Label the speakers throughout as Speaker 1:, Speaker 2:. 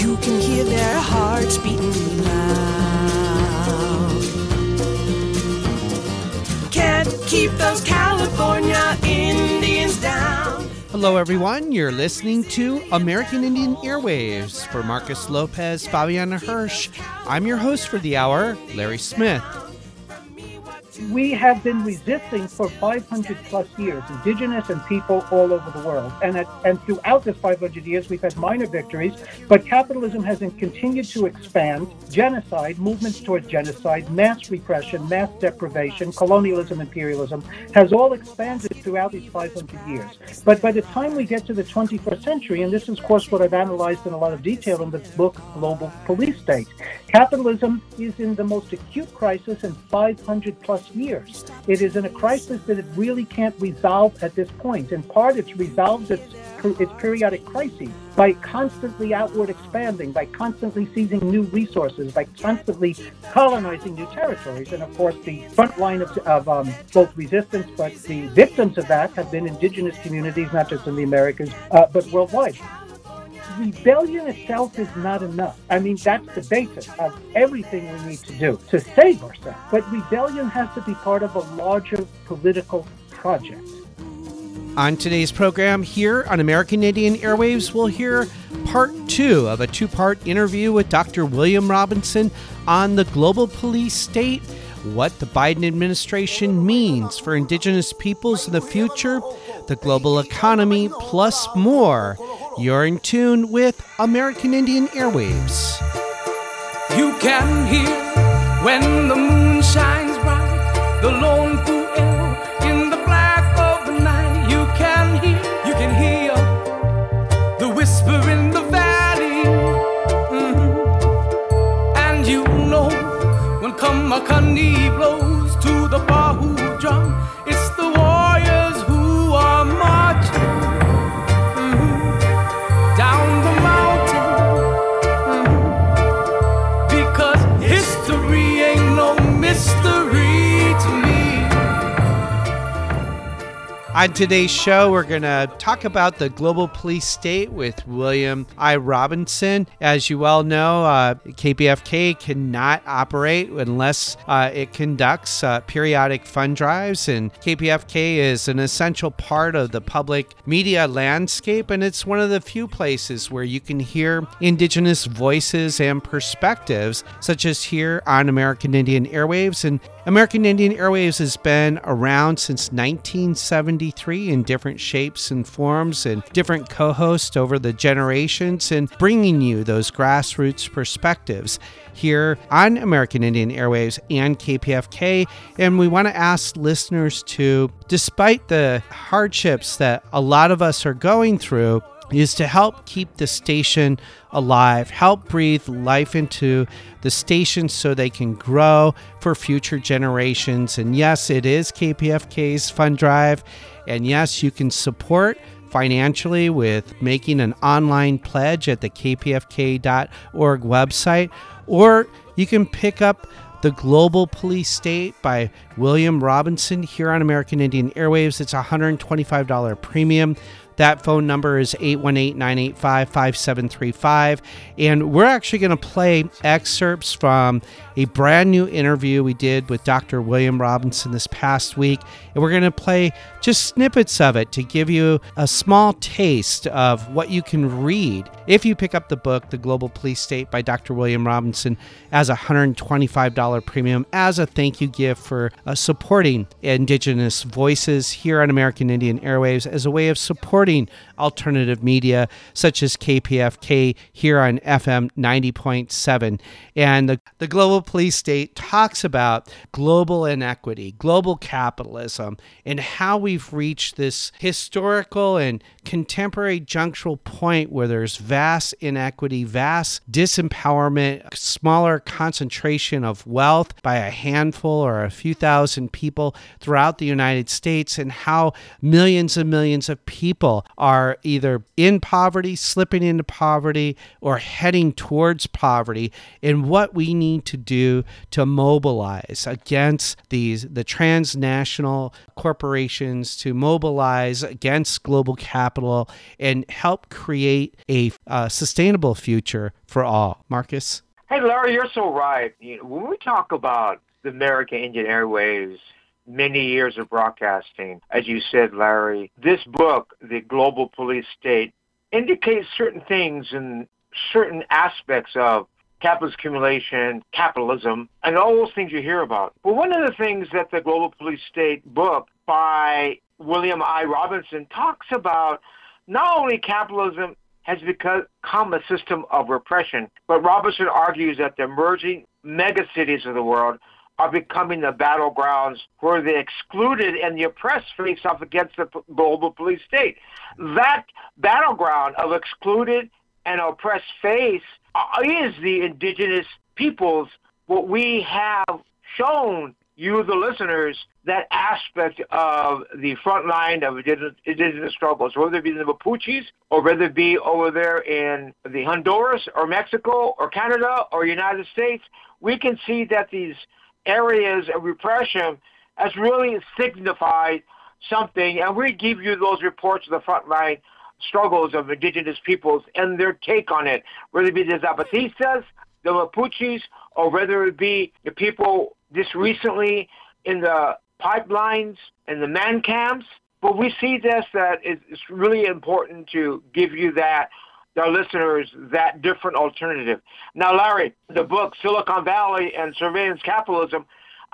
Speaker 1: you can hear their hearts beating loud. Can't keep those California Indians down.
Speaker 2: Hello, everyone. You're listening to American Indian Airwaves for Marcus Lopez, Fabiana Hirsch. I'm your host for the hour, Larry Smith.
Speaker 3: We have been resisting for 500 plus years, indigenous and people all over the world. And, at, and throughout this 500 years, we've had minor victories, but capitalism has continued to expand. Genocide, movements towards genocide, mass repression, mass deprivation, colonialism, imperialism has all expanded throughout these 500 years. But by the time we get to the 21st century, and this is, of course, what I've analyzed in a lot of detail in the book Global Police State, capitalism is in the most acute crisis in 500 plus years. It is in a crisis that it really can't resolve at this point. In part, it's resolved its, its periodic crises by constantly outward expanding, by constantly seizing new resources, by constantly colonizing new territories. And of course, the front line of, of um, both resistance, but the victims of that have been indigenous communities, not just in the Americas, uh, but worldwide rebellion itself is not enough. I mean, that's the basis of everything we need to do to save ourselves. But rebellion has to be part of a larger political project.
Speaker 2: On today's program here on American Indian Airwaves, we'll hear part two of a two part interview with Dr. William Robinson on the global police state, what the Biden administration means for indigenous peoples in the future, the global economy, plus more. You're in tune with American Indian Airwaves.
Speaker 4: You can hear when the moon shines bright, the lone fool in the black of the night. You can hear, you can hear the whisper in the valley, Mhm. and you know when Kamakani blows to the Bahu
Speaker 2: On today's show, we're going to talk about the global police state with William I. Robinson. As you well know, uh, KPFK cannot operate unless uh, it conducts uh, periodic fund drives, and KPFK is an essential part of the public media landscape, and it's one of the few places where you can hear Indigenous voices and perspectives, such as here on American Indian Airwaves. And American Indian Airwaves has been around since 1973 in different shapes and forms and different co hosts over the generations and bringing you those grassroots perspectives here on American Indian Airwaves and KPFK. And we want to ask listeners to, despite the hardships that a lot of us are going through, is to help keep the station alive, help breathe life into the station so they can grow for future generations. And yes, it is KPFK's fund drive. And yes, you can support financially with making an online pledge at the kpfk.org website, or you can pick up the Global Police State by William Robinson here on American Indian Airwaves. It's a $125 premium. That phone number is 818 985 5735. And we're actually going to play excerpts from a brand new interview we did with Dr. William Robinson this past week. And we're going to play just snippets of it to give you a small taste of what you can read if you pick up the book, The Global Police State by Dr. William Robinson, as a $125 premium as a thank you gift for uh, supporting Indigenous voices here on American Indian Airwaves as a way of supporting recording alternative media such as KPFK here on FM 90.7. And the, the Global Police State talks about global inequity, global capitalism, and how we've reached this historical and contemporary junctural point where there's vast inequity, vast disempowerment, smaller concentration of wealth by a handful or a few thousand people throughout the United States, and how millions and millions of people are are either in poverty, slipping into poverty, or heading towards poverty, and what we need to do to mobilize against these the transnational corporations, to mobilize against global capital, and help create a uh, sustainable future for all. Marcus.
Speaker 5: Hey, Larry, you're so right. When we talk about the American Indian Airwaves many years of broadcasting. As you said, Larry, this book, The Global Police State, indicates certain things and certain aspects of capitalist accumulation, capitalism, and all those things you hear about. But one of the things that the Global Police State book by William I. Robinson talks about not only capitalism has become a system of repression, but Robinson argues that the emerging megacities of the world are becoming the battlegrounds where the excluded and the oppressed face off against the global police state. That battleground of excluded and oppressed face uh, is the indigenous peoples. What we have shown you, the listeners, that aspect of the front line of indigenous struggles, whether it be the Mapuches or whether it be over there in the Honduras or Mexico or Canada or United States, we can see that these areas of repression has really signified something, and we give you those reports of the frontline struggles of indigenous peoples and their take on it, whether it be the Zapatistas, the Mapuches, or whether it be the people just recently in the pipelines and the man camps. But we see this that it's really important to give you that our listeners that different alternative. Now, Larry, the book Silicon Valley and Surveillance Capitalism,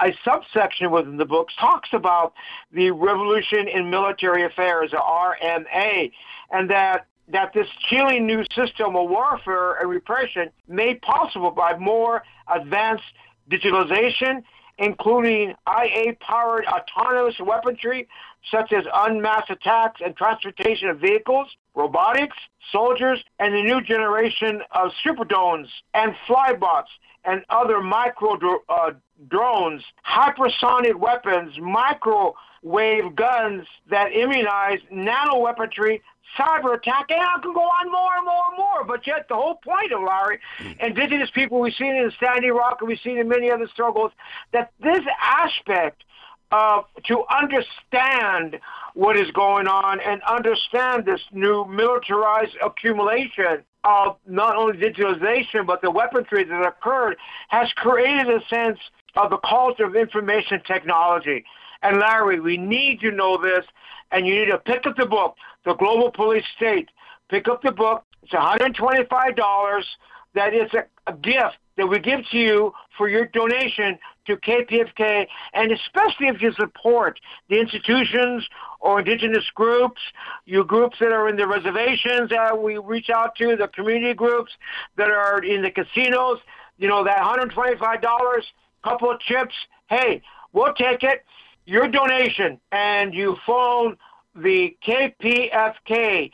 Speaker 5: a subsection within the book talks about the revolution in military affairs, RMA, and that that this chilling new system of warfare and repression made possible by more advanced digitalization, including IA-powered autonomous weaponry such as unmasked attacks and transportation of vehicles, robotics, soldiers, and the new generation of super drones and flybots and other micro uh, drones, hypersonic weapons, microwave guns that immunize nano weaponry, cyber attack, and I can go on more and more and more. But yet, the whole point of Larry, indigenous people, we've seen it in Standing Rock and we've seen in many other struggles, that this aspect uh, to understand what is going on and understand this new militarized accumulation of not only digitalization but the weaponry that occurred has created a sense of the culture of information technology. And Larry, we need to know this, and you need to pick up the book, The Global Police State. Pick up the book. It's $125. That is a, a gift that we give to you for your donation to KPFK, and especially if you support the institutions or indigenous groups, you groups that are in the reservations that we reach out to, the community groups that are in the casinos, you know, that $125, couple of chips, hey, we'll take it. Your donation, and you phone the KPFK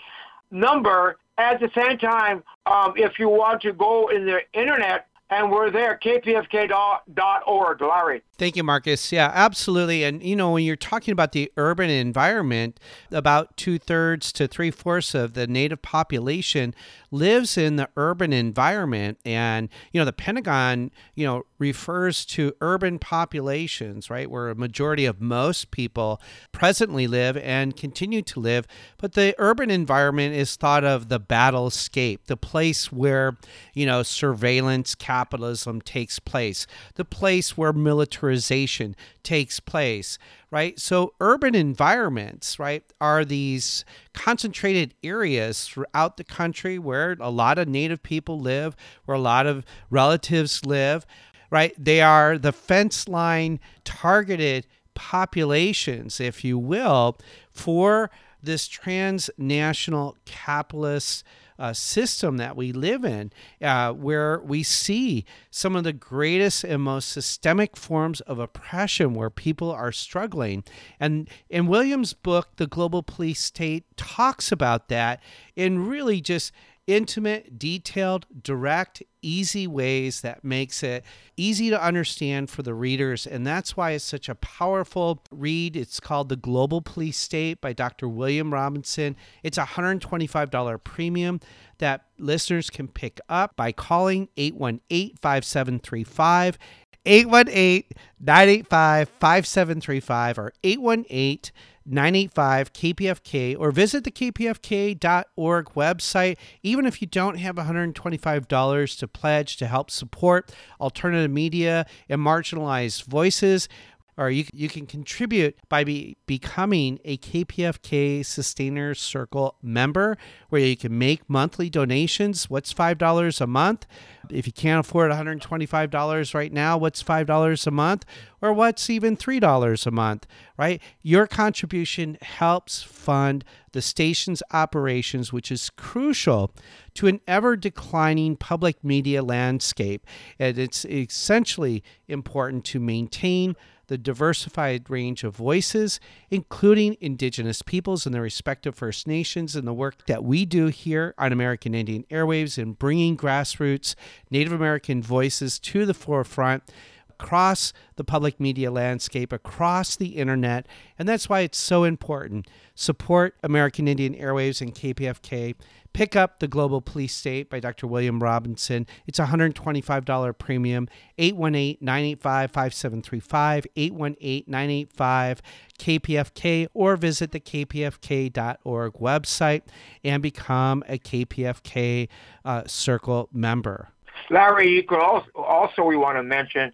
Speaker 5: number at the same time, um, if you want to go in the internet and we're there, kpfk.org, Larry.
Speaker 2: Thank you, Marcus. Yeah, absolutely. And, you know, when you're talking about the urban environment, about two thirds to three fourths of the native population lives in the urban environment. And, you know, the Pentagon, you know, refers to urban populations, right, where a majority of most people presently live and continue to live. But the urban environment is thought of the battlescape, the place where, you know, surveillance capitalism takes place, the place where militarization takes place, right? So urban environments, right, are these concentrated areas throughout the country where a lot of native people live, where a lot of relatives live, right? They are the fence line targeted populations, if you will, for this transnational capitalist uh, system that we live in, uh, where we see some of the greatest and most systemic forms of oppression where people are struggling. And in William's book, The Global Police State, talks about that in really just intimate, detailed, direct, easy ways that makes it easy to understand for the readers. And that's why it's such a powerful read. It's called The Global Police State by Dr. William Robinson. It's a $125 premium that listeners can pick up by calling 818 5735. 818 985 5735 or 818 985 KPFK or visit the kpfk.org website. Even if you don't have $125 to pledge to help support alternative media and marginalized voices, or you, you can contribute by be, becoming a KPFK Sustainer Circle member, where you can make monthly donations. What's $5 a month? If you can't afford $125 right now, what's $5 a month? Or what's even $3 a month, right? Your contribution helps fund the station's operations, which is crucial to an ever declining public media landscape. And it's essentially important to maintain the diversified range of voices, including Indigenous peoples and their respective First Nations, and the work that we do here on American Indian Airwaves in bringing grassroots Native American voices to the forefront across the public media landscape, across the internet. And that's why it's so important. Support American Indian Airwaves and KPFK. Pick up The Global Police State by Dr. William Robinson. It's a $125 premium. 818 985 5735, 818 985 KPFK, or visit the kpfk.org website and become a KPFK uh, Circle member.
Speaker 5: Larry, you could also, also we want to mention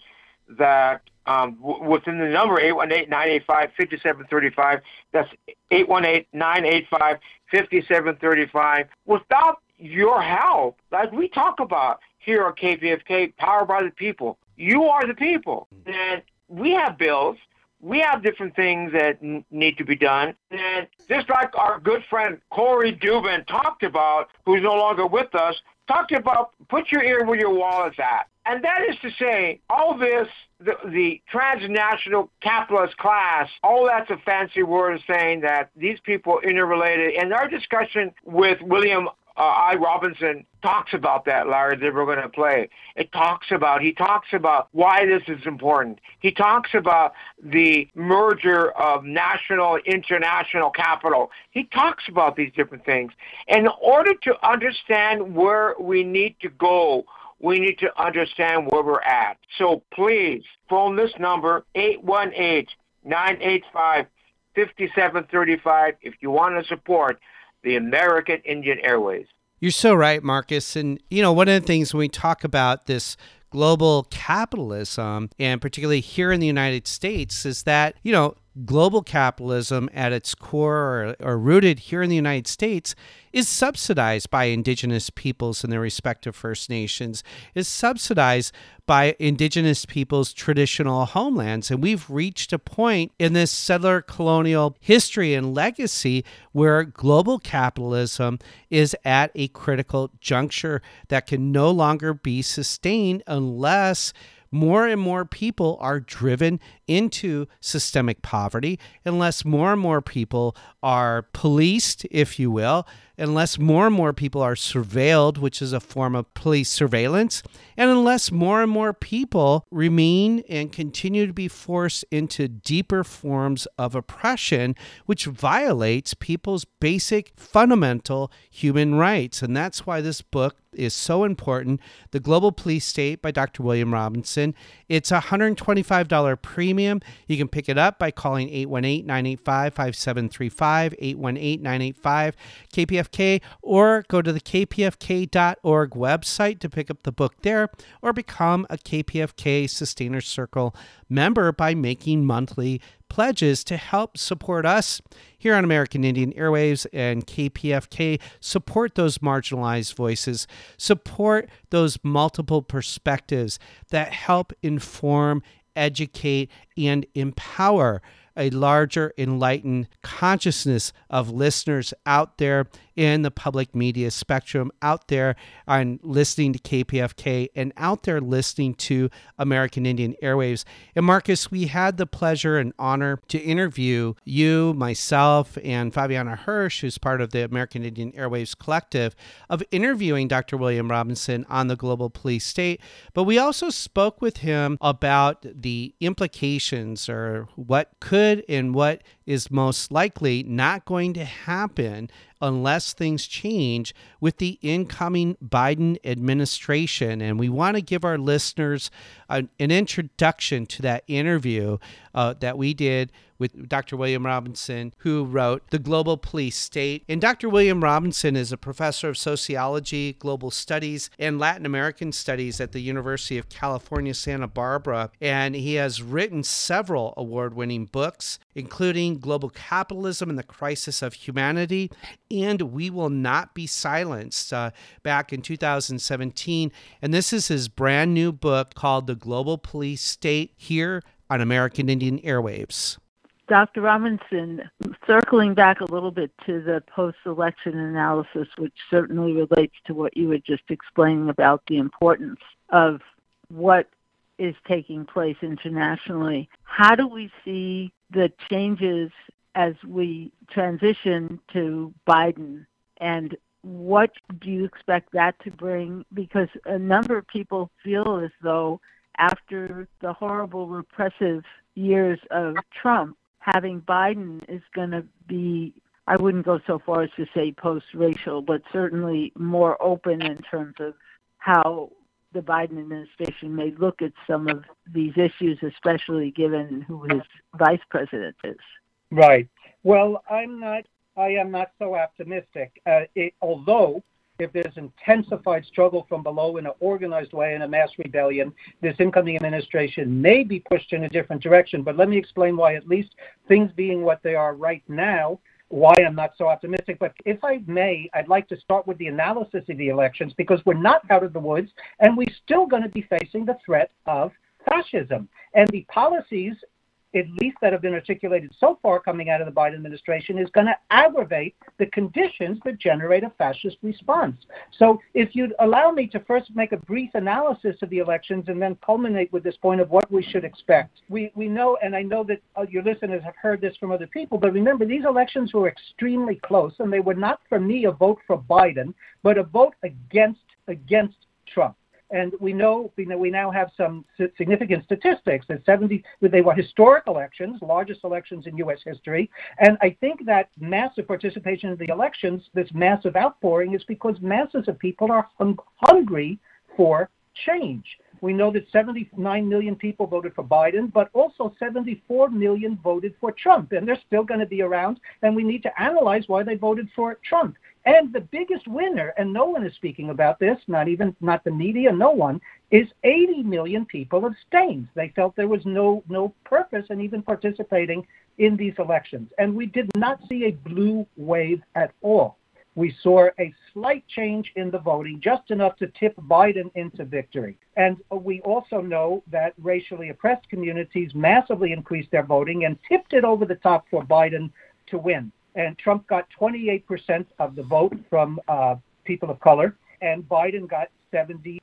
Speaker 5: that um, w- within the number 818-985-5735, that's 818-985-5735. Without your help, like we talk about here at KPFK, powered by the People, you are the people. And we have bills. We have different things that n- need to be done. And just like our good friend Corey Dubin talked about, who's no longer with us, talked about put your ear where your wallet's at. And that is to say, all this, the, the transnational capitalist class, all that's a fancy word of saying that these people interrelated. And our discussion with William uh, I. Robinson talks about that, Larry, that we're going to play. It talks about, he talks about why this is important. He talks about the merger of national, international capital. He talks about these different things. In order to understand where we need to go, we need to understand where we're at. So please phone this number, 818 985 5735, if you want to support the American Indian Airwaves.
Speaker 2: You're so right, Marcus. And, you know, one of the things when we talk about this global capitalism, and particularly here in the United States, is that, you know, global capitalism at its core or, or, rooted here in the United States is subsidized by indigenous peoples and their respective First Nations, is subsidized by indigenous peoples' traditional homelands. And we've reached a point in this settler colonial history and legacy where global capitalism is at a critical juncture that can no longer be sustained unless more and more people are driven into systemic poverty, unless more and more people are policed, if you will, unless more and more people are surveilled, which is a form of police surveillance, and unless more and more people remain and continue to be forced into deeper forms of oppression, which violates people's basic fundamental human rights. And that's why this book is so important. The Global Police State by Dr. William Robinson. It's a $125 premium. You can pick it up by calling 818 985 5735, 818 985 KPFK, or go to the kpfk.org website to pick up the book there, or become a KPFK Sustainer Circle member by making monthly pledges to help support us here on American Indian Airwaves and KPFK. Support those marginalized voices, support those multiple perspectives that help inform, educate, and empower a larger enlightened consciousness of listeners out there in the public media spectrum out there and listening to KPFK and out there listening to American Indian Airwaves. And Marcus, we had the pleasure and honor to interview you, myself, and Fabiana Hirsch, who's part of the American Indian Airwaves Collective, of interviewing Dr. William Robinson on the global police state. But we also spoke with him about the implications or what could and what is most likely not going to happen unless things change with the incoming Biden administration. And we want to give our listeners an, an introduction to that interview uh, that we did with Dr. William Robinson, who wrote The Global Police State. And Dr. William Robinson is a professor of sociology, global studies, and Latin American studies at the University of California, Santa Barbara. And he has written several award winning books, including Global Capitalism and the Crisis of Humanity and We Will Not Be Silenced uh, back in 2017. And this is his brand new book called The Global Police State here on American Indian Airwaves.
Speaker 6: Dr. Robinson, circling back a little bit to the post election analysis, which certainly relates to what you were just explaining about the importance of what is taking place internationally, how do we see the changes as we transition to Biden? And what do you expect that to bring? Because a number of people feel as though after the horrible repressive years of Trump, having Biden is going to be, I wouldn't go so far as to say post racial, but certainly more open in terms of how the Biden administration may look at some of these issues, especially given who his vice president is.
Speaker 3: Right. Well, I'm not. I am not so optimistic. Uh, it, although if there's intensified struggle from below in an organized way in a mass rebellion, this incoming administration may be pushed in a different direction. But let me explain why, at least things being what they are right now, why I'm not so optimistic. But if I may, I'd like to start with the analysis of the elections because we're not out of the woods and we're still going to be facing the threat of fascism. And the policies at least that have been articulated so far coming out of the Biden administration, is going to aggravate the conditions that generate a fascist response. So, if you'd allow me to first make a brief analysis of the elections and then culminate with this point of what we should expect. We, we know, and I know that uh, your listeners have heard this from other people, but remember, these elections were extremely close, and they were not for me a vote for Biden, but a vote against against Trump. And we know, know we now have some significant statistics that 70 they were historic elections, largest elections in U.S. history. And I think that massive participation in the elections, this massive outpouring, is because masses of people are hung- hungry for change. We know that 79 million people voted for Biden, but also 74 million voted for Trump, and they're still going to be around. And we need to analyze why they voted for Trump. And the biggest winner, and no one is speaking about this, not even not the media, no one, is 80 million people abstained. They felt there was no no purpose in even participating in these elections. And we did not see a blue wave at all. We saw a slight change in the voting, just enough to tip Biden into victory. And we also know that racially oppressed communities massively increased their voting and tipped it over the top for Biden to win and Trump got 28% of the vote from uh, people of color, and Biden got 72%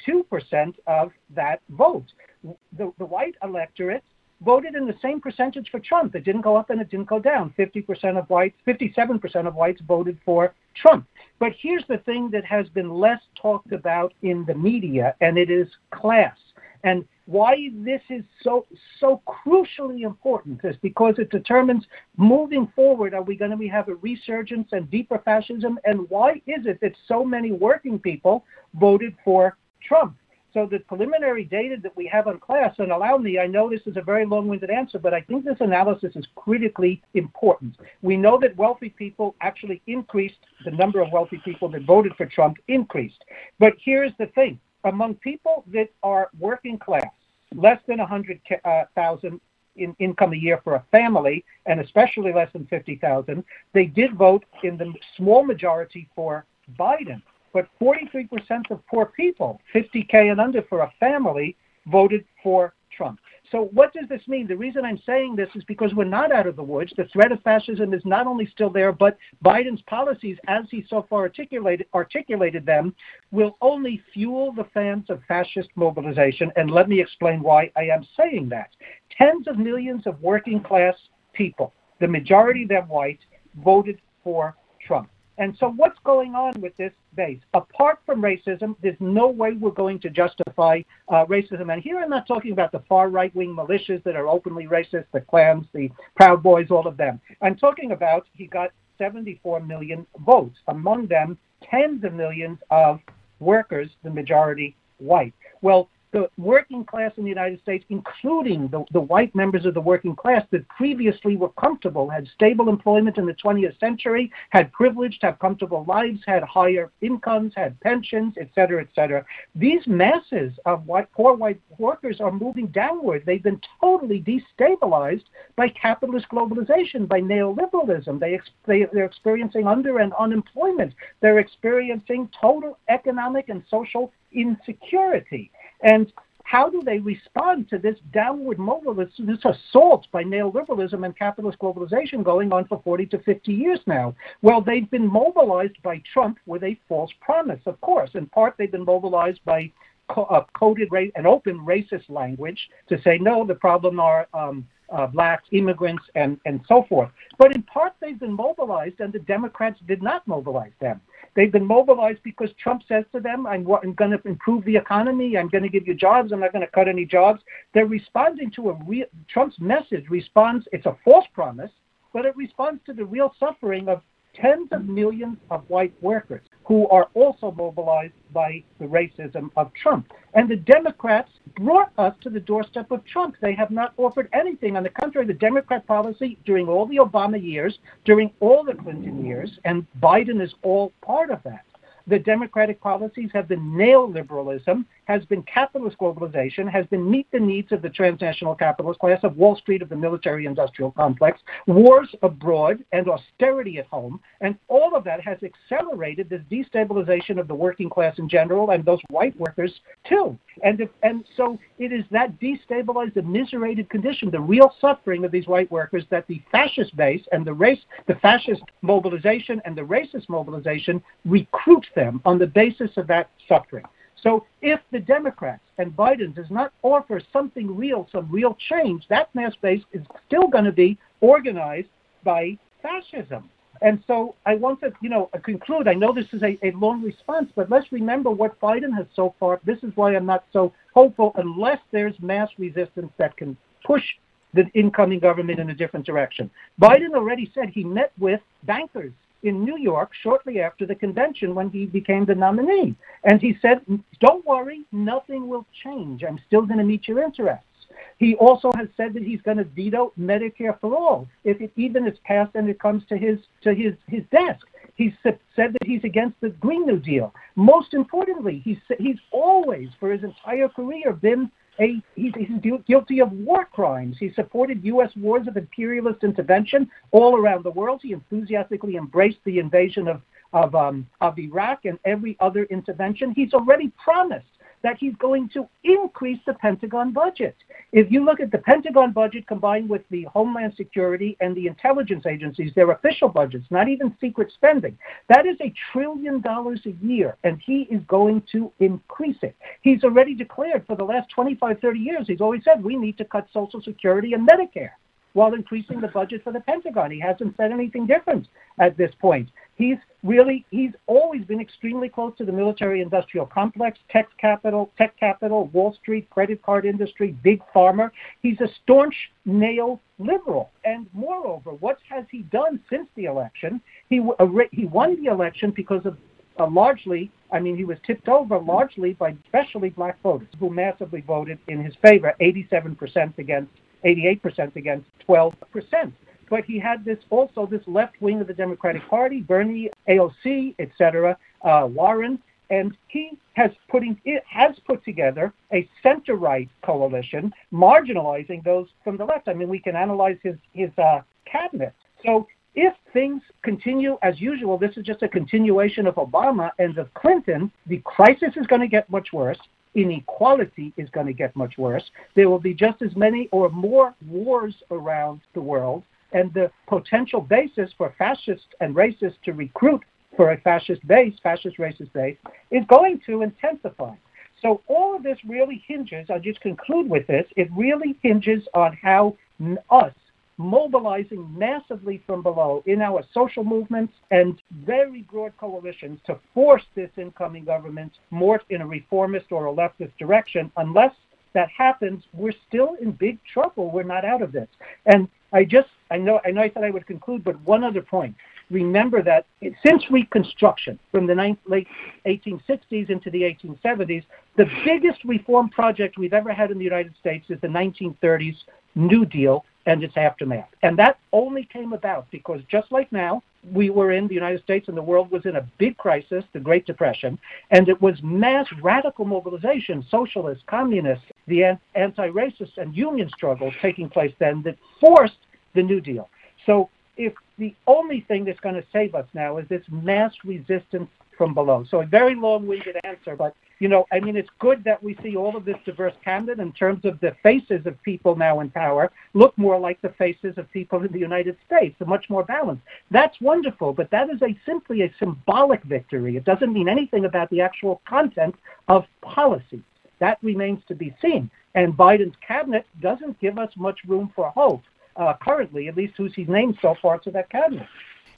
Speaker 3: of that vote. The, the white electorate voted in the same percentage for Trump. It didn't go up and it didn't go down. 50% of whites, 57% of whites voted for Trump. But here's the thing that has been less talked about in the media, and it is class. And why this is so so crucially important is because it determines moving forward are we going to have a resurgence and deeper fascism and why is it that so many working people voted for Trump so the preliminary data that we have on class and allow me I know this is a very long-winded answer but I think this analysis is critically important. We know that wealthy people actually increased the number of wealthy people that voted for Trump increased. But here's the thing. Among people that are working class less than 100,000 uh, in income a year for a family, and especially less than 50,000, they did vote in the small majority for Biden. But 43% of poor people, 50K and under for a family, voted for Trump. so what does this mean? The reason I'm saying this is because we're not out of the woods. The threat of fascism is not only still there, but Biden's policies, as he so far articulated, articulated them, will only fuel the fans of fascist mobilization. And let me explain why I am saying that. Tens of millions of working class people, the majority of them white, voted for Trump. And so, what's going on with this base? Apart from racism, there's no way we're going to justify uh, racism. And here I'm not talking about the far right wing militias that are openly racist, the Klans, the Proud Boys, all of them. I'm talking about he got 74 million votes, among them tens of millions of workers, the majority white. Well, the working class in the United States, including the, the white members of the working class that previously were comfortable, had stable employment in the 20th century, had privileged, had comfortable lives, had higher incomes, had pensions, et cetera, et cetera. These masses of white, poor white workers are moving downward. They've been totally destabilized by capitalist globalization, by neoliberalism. They, they, they're experiencing under and unemployment. They're experiencing total economic and social insecurity. And how do they respond to this downward mobilism, this assault by neoliberalism and capitalist globalization going on for 40 to 50 years now? Well, they've been mobilized by Trump with a false promise, of course. In part, they've been mobilized by uh, coded ra- and open racist language to say, no, the problem are um, uh, blacks, immigrants, and, and so forth. But in part, they've been mobilized, and the Democrats did not mobilize them. They've been mobilized because Trump says to them, I'm, I'm going to improve the economy. I'm going to give you jobs. I'm not going to cut any jobs. They're responding to a real, Trump's message responds, it's a false promise, but it responds to the real suffering of tens of millions of white workers who are also mobilized by the racism of Trump. And the Democrats brought us to the doorstep of Trump. They have not offered anything. On the contrary, the Democrat policy during all the Obama years, during all the Clinton years, and Biden is all part of that. The Democratic policies have been neoliberalism, has been capitalist globalization, has been meet the needs of the transnational capitalist class, of Wall Street, of the military industrial complex, wars abroad, and austerity at home. And all of that has accelerated this destabilization of the working class in general and those white workers too. And, if, and so it is that destabilized, immiserated condition, the real suffering of these white workers that the fascist base and the race, the fascist mobilization and the racist mobilization recruit them on the basis of that suffering. So if the Democrats and Biden does not offer something real, some real change, that mass base is still going to be organized by fascism. And so I want to, you know, conclude. I know this is a, a long response, but let's remember what Biden has so far. This is why I'm not so hopeful unless there's mass resistance that can push the incoming government in a different direction. Biden already said he met with bankers in New York shortly after the convention when he became the nominee. And he said, Don't worry, nothing will change. I'm still going to meet your interests. He also has said that he's going to veto Medicare for all if it even is passed and it comes to his to his his desk. He's said that he's against the Green New Deal. Most importantly, he's he's always for his entire career been a, he's, he's guilty of war crimes. He supported U.S. wars of imperialist intervention all around the world. He enthusiastically embraced the invasion of of, um, of Iraq and every other intervention. He's already promised that he's going to increase the Pentagon budget. If you look at the Pentagon budget combined with the Homeland Security and the intelligence agencies, their official budgets, not even secret spending, that is a trillion dollars a year, and he is going to increase it. He's already declared for the last 25, 30 years, he's always said we need to cut Social Security and Medicare while increasing the budget for the Pentagon. He hasn't said anything different at this point. He's really he's always been extremely close to the military industrial complex, tech capital, tech capital, Wall Street, credit card industry, big pharma. He's a staunch neoliberal. And moreover, what has he done since the election? He uh, he won the election because of uh, largely, I mean, he was tipped over largely by especially black voters who massively voted in his favor, 87% against 88% against 12% but he had this also this left wing of the Democratic Party, Bernie, AOC, etc., uh, Warren, and he has putting it has put together a center right coalition, marginalizing those from the left. I mean, we can analyze his his uh, cabinet. So if things continue as usual, this is just a continuation of Obama and of Clinton. The crisis is going to get much worse. Inequality is going to get much worse. There will be just as many or more wars around the world, and the potential basis for fascists and racists to recruit for a fascist base, fascist racist base, is going to intensify. So all of this really hinges, I'll just conclude with this, it really hinges on how us mobilizing massively from below in our social movements and very broad coalitions to force this incoming government more in a reformist or a leftist direction. Unless that happens, we're still in big trouble. We're not out of this. And I just, I know, I know I said I would conclude, but one other point. Remember that since Reconstruction, from the late 1860s into the 1870s, the biggest reform project we've ever had in the United States is the 1930s New Deal, and its aftermath. And that only came about because just like now, we were in the United States and the world was in a big crisis, the Great Depression, and it was mass radical mobilization, socialists, communists, the anti-racist and union struggles taking place then that forced the New Deal. So if the only thing that's going to save us now is this mass resistance from below. So a very long-winded answer, but you know, I mean, it's good that we see all of this diverse cabinet in terms of the faces of people now in power look more like the faces of people in the United States, a much more balanced. That's wonderful, but that is a simply a symbolic victory. It doesn't mean anything about the actual content of policy. That remains to be seen. And Biden's cabinet doesn't give us much room for hope uh, currently, at least who's he's named so far to that cabinet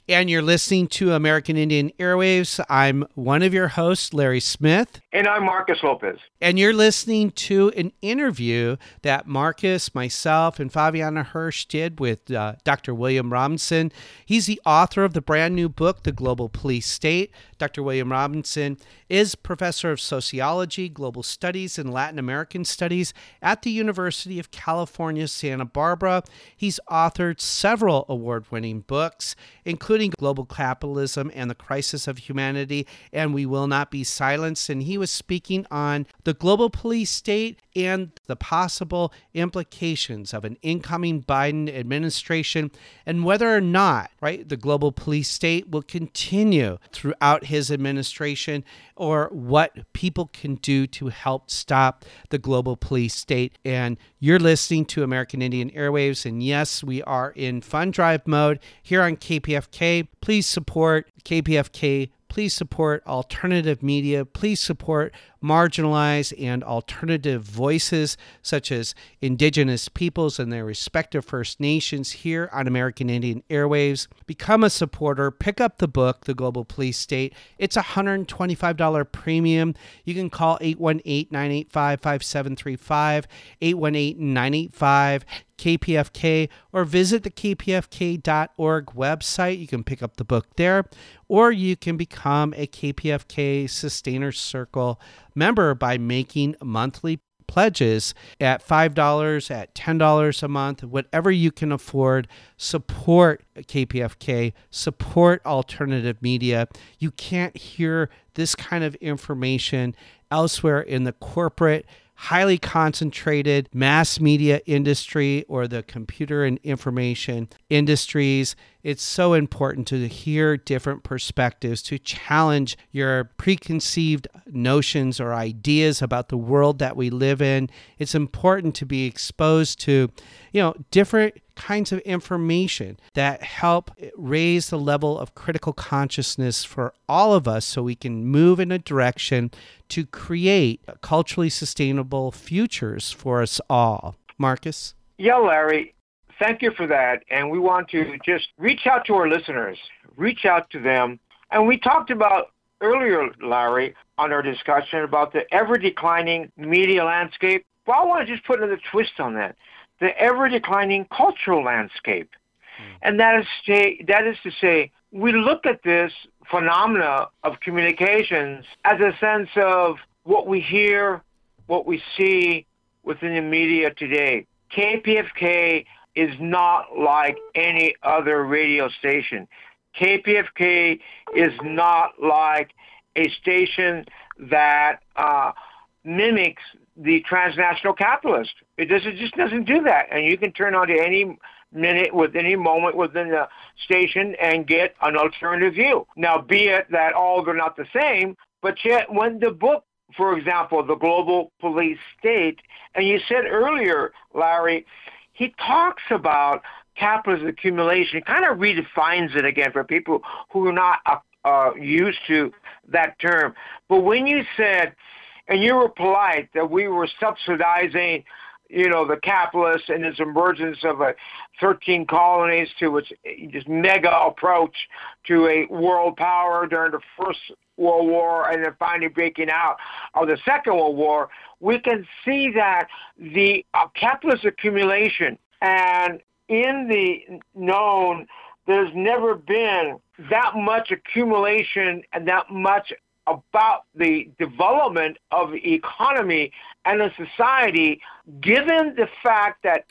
Speaker 2: and you're listening to American Indian Airwaves. I'm one of your hosts, Larry Smith.
Speaker 5: And I'm Marcus Lopez.
Speaker 2: And you're listening to an interview that Marcus, myself, and Fabiana Hirsch did with uh, Dr. William Robinson. He's the author of the brand new book, The Global Police State. Dr. William Robinson is professor of sociology, global studies, and Latin American studies at the University of California, Santa Barbara. He's authored several award winning books, including global capitalism and the crisis of humanity, and we will not be silenced. And he was speaking on the global police state and the possible implications of an incoming Biden administration and whether or not, right, the global police state will continue throughout his administration or what people can do to help stop the global police state. And you're listening to American Indian Airwaves. And yes, we are in fund drive mode here on KPFK. Please support KPFK Please support alternative media. Please support marginalized and alternative voices, such as Indigenous peoples and their respective First Nations here on American Indian Airwaves. Become a supporter. Pick up the book, The Global Police State. It's a $125 premium. You can call 818 985 5735, 818 985 KPFK or visit the kpfk.org website. You can pick up the book there, or you can become a KPFK Sustainer Circle member by making monthly pledges at $5, at $10 a month, whatever you can afford. Support KPFK, support alternative media. You can't hear this kind of information elsewhere in the corporate highly concentrated mass media industry or the computer and information industries. It's so important to hear different perspectives, to challenge your preconceived notions or ideas about the world that we live in. It's important to be exposed to, you know, different kinds of information that help raise the level of critical consciousness for all of us so we can move in a direction to create culturally sustainable futures for us all. Marcus?
Speaker 5: Yeah, Larry, thank you for that. And we want to just reach out to our listeners, reach out to them. And we talked about earlier, Larry, on our discussion about the ever declining media landscape. Well, I want to just put another twist on that the ever declining cultural landscape. Mm. And that is, say, that is to say, we look at this phenomena of communications as a sense of what we hear, what we see within the media today. KPFK is not like any other radio station. KPFK is not like a station that uh, mimics the transnational capitalist. It does it just doesn't do that. And you can turn on to any minute with any moment within the station and get an alternative view. Now be it that all are not the same, but yet when the book for example, the global police state, and you said earlier, Larry, he talks about capitalist accumulation, kind of redefines it again for people who are not uh, used to that term. But when you said, and you were polite, that we were subsidizing you know, the capitalists and its emergence of a 13 colonies to its just mega approach to a world power during the First World War and then finally breaking out of the Second World War, we can see that the uh, capitalist accumulation and in the known, there's never been that much accumulation and that much about the development of the economy and a society, given the fact that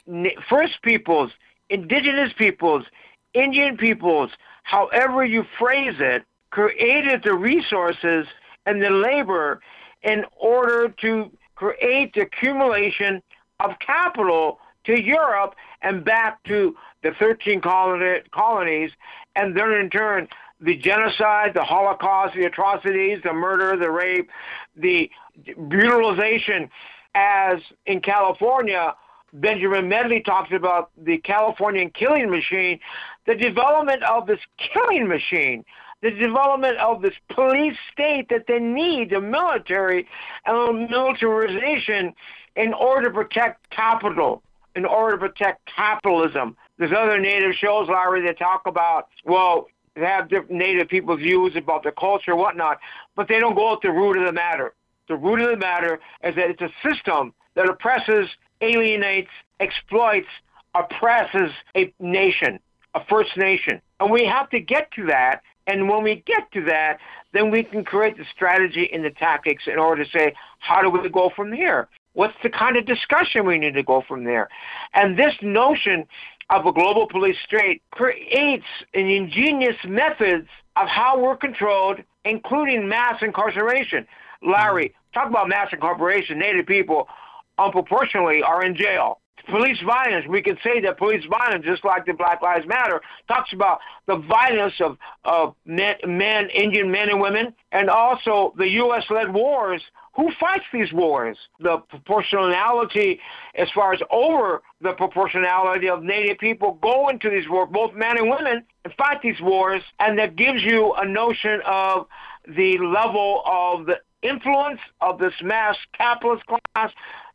Speaker 5: First Peoples, Indigenous peoples, Indian peoples, however you phrase it, created the resources and the labor in order to create the accumulation of capital to Europe and back to the 13 colonies, and then in turn the genocide, the Holocaust, the atrocities, the murder, the rape, the brutalization, as in California, Benjamin Madley talks about the Californian killing machine, the development of this killing machine, the development of this police state that they need, the military and militarization in order to protect capital, in order to protect capitalism. There's other native shows, Larry, that talk about, well, have different Native people's views about their culture, whatnot, but they don't go at the root of the matter. The root of the matter is that it's a system that oppresses, alienates, exploits, oppresses a nation, a First Nation. And we have to get to that. And when we get to that, then we can create the strategy and the tactics in order to say, how do we go from here? What's the kind of discussion we need to go from there? And this notion of a global police state creates an ingenious methods of how we're controlled, including mass incarceration. Larry, talk about mass incarceration. Native people, unproportionately, are in jail. Police violence, we can say that police violence, just like the Black Lives Matter, talks about the violence of, of men, men, Indian men and women, and also the U.S.-led wars who fights these wars? The proportionality, as far as over the proportionality of Native people go into these wars, both men and women, and fight these wars, and that gives you a notion of the level of the influence of this mass capitalist class,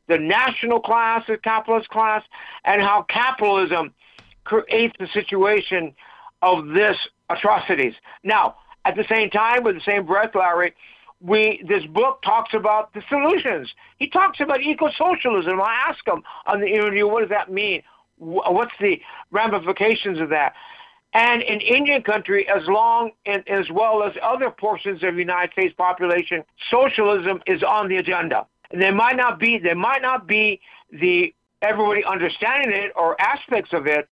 Speaker 5: the national class, the capitalist class, and how capitalism creates the situation of this atrocities. Now, at the same time, with the same breath, Larry, we this book talks about the solutions. He talks about eco-socialism. I ask him on the interview, what does that mean? What's the ramifications of that? And in Indian country, as long and as well as other portions of the United States population, socialism is on the agenda. And there might not be there might not be the everybody understanding it or aspects of it,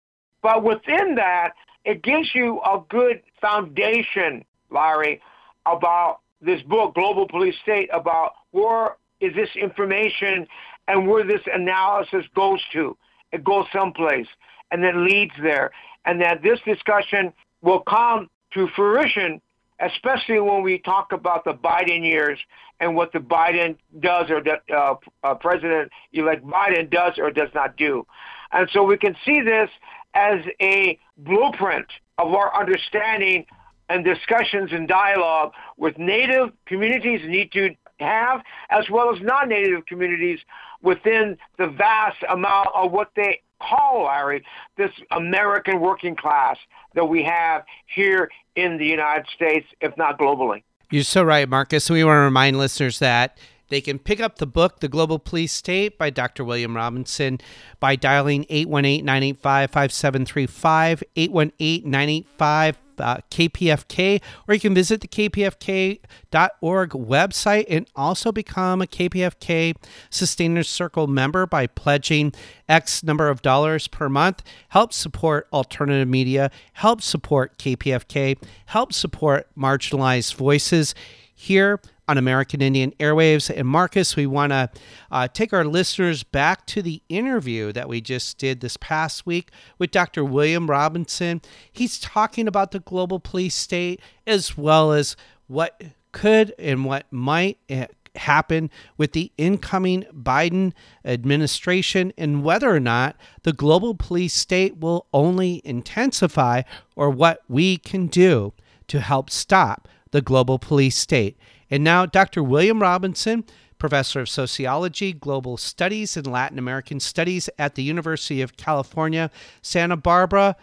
Speaker 5: but within that, it gives you a good foundation, Larry, about this book, Global Police State, about where is this information and where this analysis goes to. It goes someplace and then leads there. And that this discussion will come to fruition, especially when we talk about the Biden years and what the Biden does or that uh, uh, President-elect Biden does or does not do. And so we can see this as a blueprint of our understanding and discussions and dialogue with Native communities need to have, as well as non-Native communities within the vast amount of what they call, Larry, this American working class that we have here in the United States, if not globally.
Speaker 2: You're so right, Marcus. We want to remind listeners that they can pick up the book, The Global Police State by Dr. William Robinson, by dialing 818 985 5735, 818 985 KPFK, or you can visit the kpfk.org website and also become a KPFK Sustainers Circle member by pledging X number of dollars per month. Help support alternative media, help support KPFK, help support marginalized voices. Here on American Indian Airwaves. And Marcus, we want to uh, take our listeners back to the interview that we just did this past week with Dr. William Robinson. He's talking about the global police state as well as what could and what might eh, happen with the incoming Biden administration and whether or not the global police state will only intensify or what we can do to help stop the global police state. And now, Dr. William Robinson, professor of sociology, global studies, and Latin American studies at the University of California, Santa Barbara,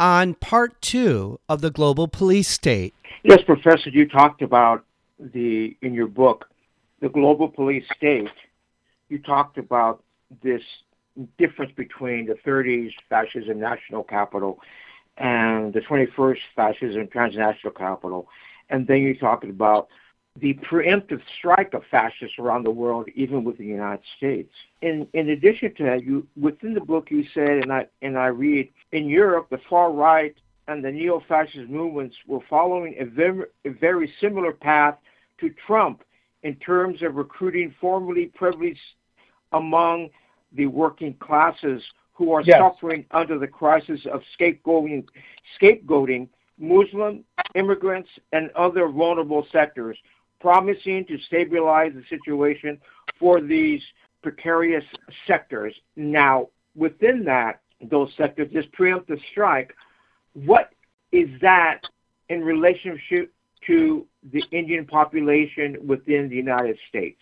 Speaker 2: on part two of the global police state.
Speaker 5: Yes, Professor, you talked about the in your book, the global police state. You talked about this difference between the 30s fascism national capital and the 21st fascism transnational capital. And then you talked about the preemptive strike of fascists around the world, even with the United States. In in addition to that, you within the book you said, and I and I read in Europe, the far right and the neo-fascist movements were following a very, a very similar path to Trump in terms of recruiting formerly privileged among the working classes who are yes. suffering under the crisis of scapegoating, scapegoating Muslim immigrants and other vulnerable sectors, promising to stabilize the situation for these precarious sectors. Now, within that, those sectors, this preemptive strike, what is that in relationship to the Indian population within the United States?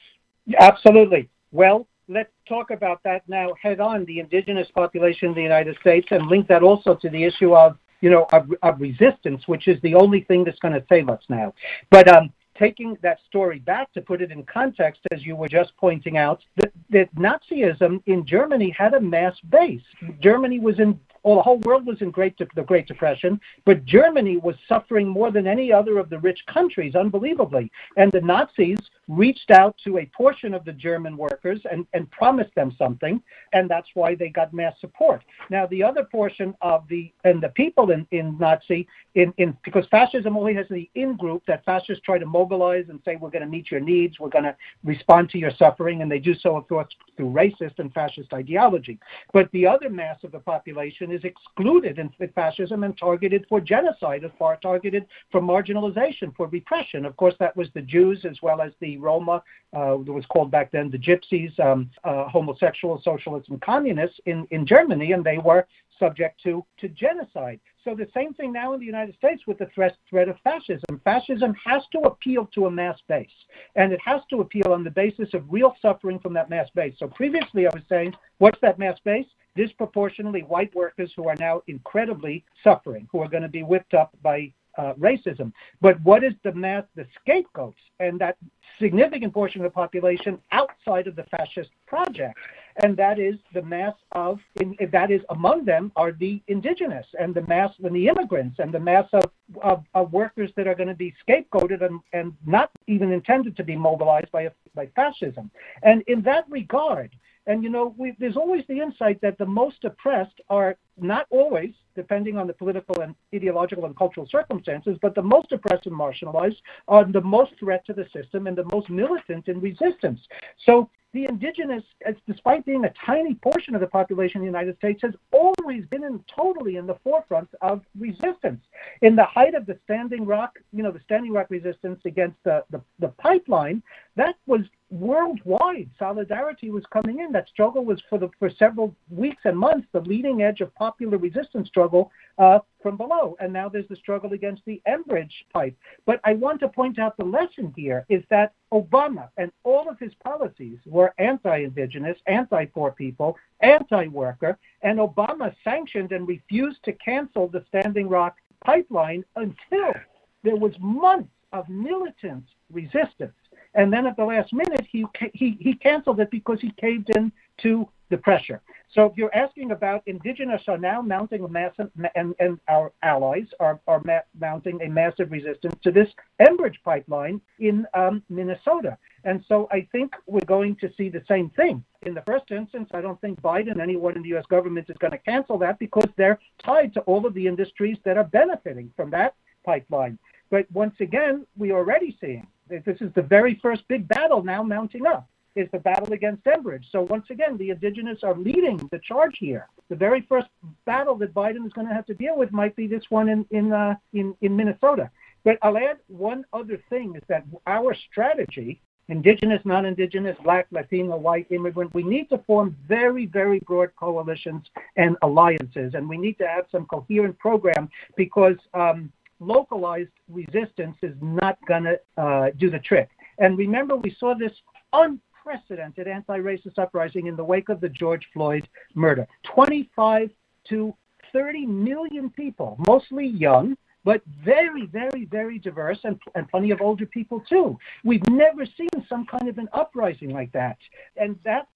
Speaker 3: Absolutely. Well, let's talk about that now head on, the indigenous population in the United States, and link that also to the issue of, you know, of, of resistance, which is the only thing that's going to save us now. But um, taking that story back to put it in context, as you were just pointing out, that, that Nazism in Germany had a mass base. Germany was in well, the whole world was in great de- the Great Depression, but Germany was suffering more than any other of the rich countries, unbelievably. And the Nazis reached out to a portion of the German workers and, and promised them something, and that's why they got mass support. Now, the other portion of the and the people in, in Nazi in, in because fascism only has the in group that fascists try to mobilize and say we're going to meet your needs, we're going to respond to your suffering, and they do so of course through racist and fascist ideology. But the other mass of the population is excluded in fascism and targeted for genocide, as far targeted for marginalization, for repression. Of course, that was the Jews as well as the Roma, uh, that was called back then the Gypsies, um, uh, homosexuals, socialists, and communists in, in Germany, and they were subject to, to genocide. So the same thing now in the United States with the threat, threat of fascism. Fascism has to appeal to a mass base, and it has to appeal on the basis of real suffering from that mass base. So previously I was saying, what's that mass base? disproportionately white workers who are now incredibly suffering, who are going to be whipped up by uh, racism. But what is the mass, the scapegoats, and that significant portion of the population outside of the fascist project? And that is the mass of, in, that is among them are the indigenous and the mass and the immigrants and the mass of, of, of workers that are going to be scapegoated and, and not even intended to be mobilized by, by fascism. And in that regard, and you know, we, there's always the insight that the most oppressed are not always, depending on the political and ideological and cultural circumstances, but the most oppressed and marginalized are the most threat to the system and the most militant in resistance. So the indigenous, despite being a tiny portion of the population in the United States, has always been in, totally in the forefront of resistance. In the height of the Standing Rock, you know, the Standing Rock resistance against the, the, the pipeline, that was worldwide. Solidarity was coming in. That struggle was for the for several weeks and months the leading edge of popular resistance struggle uh, from below. And now there's the struggle against the Enbridge pipe. But I want to point out the lesson here is that Obama and all of his policies were anti-indigenous, anti-poor people, anti-worker, and Obama sanctioned and refused to cancel the Standing Rock pipeline until there was months of militant resistance. And then at the last minute, he, he, he canceled it because he caved in to the pressure. So if you're asking about indigenous are now mounting a massive, and, and our allies are, are ma- mounting a massive resistance to this Enbridge pipeline in um, Minnesota. And so I think we're going to see the same thing. In the first instance, I don't think Biden, anyone in the U.S. government, is going to cancel that because they're tied to all of the industries that are benefiting from that pipeline. But once again, we are already seeing this is the very first big battle now mounting up is the battle against Enbridge. So once again, the indigenous are leading the charge here. The very first battle that Biden is going to have to deal with might be this one in in uh, in, in Minnesota. But I'll add one other thing is that our strategy indigenous, non indigenous, black, Latino, white, immigrant. We need to form very, very broad coalitions and alliances, and we need to have some coherent program because um, localized resistance is not going to uh, do the trick. And remember, we saw this unprecedented anti racist uprising in the wake of the George Floyd murder 25 to 30 million people, mostly young, but very, very, very diverse and, and plenty of older people too. We've never seen some kind of an uprising like that. And that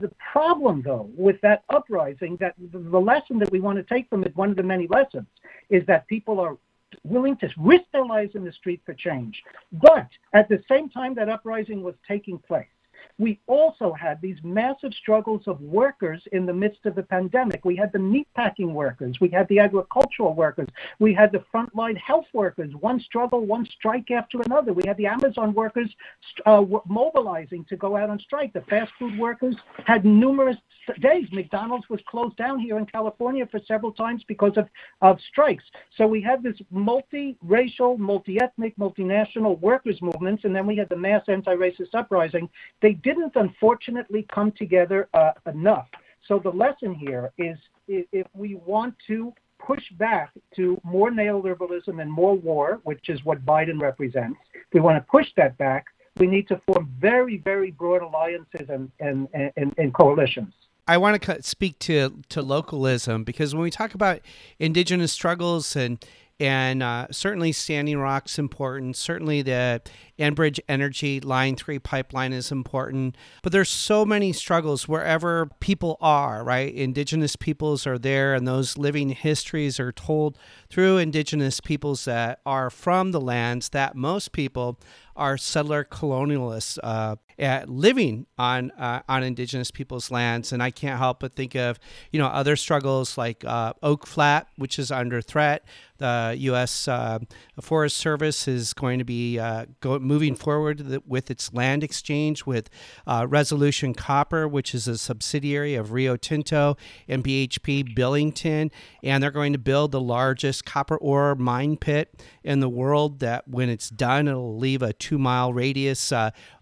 Speaker 3: the problem though with that uprising, that the lesson that we want to take from it, one of the many lessons, is that people are willing to risk their lives in the street for change. But at the same time that uprising was taking place, we also had these massive struggles of workers in the midst of the pandemic. We had the meatpacking workers, we had the agricultural workers, we had the frontline health workers, one struggle, one strike after another. We had the Amazon workers uh, mobilizing to go out on strike. The fast food workers had numerous days. McDonald's was closed down here in California for several times because of, of strikes. So we had this multi-racial, multi-ethnic, multinational workers movements, and then we had the mass anti-racist uprising. They didn't unfortunately come together uh, enough. So the lesson here is if we want to push back to more neoliberalism and more war, which is what Biden represents, we want to push that back, we need to form very, very broad alliances and, and, and, and coalitions.
Speaker 2: I want to speak to, to localism because when we talk about indigenous struggles and and uh, certainly Standing Rock's important. Certainly the Enbridge Energy Line 3 pipeline is important. But there's so many struggles wherever people are, right? Indigenous peoples are there, and those living histories are told through Indigenous peoples that are from the lands that most people are settler colonialists uh, living on uh, on indigenous people's lands, and I can't help but think of you know other struggles like uh, Oak Flat, which is under threat. The U.S. Uh, Forest Service is going to be uh, go, moving forward with its land exchange with uh, Resolution Copper, which is a subsidiary of Rio Tinto and BHP Billiton, and they're going to build the largest copper ore mine pit in the world. That when it's done, it'll leave a two mile radius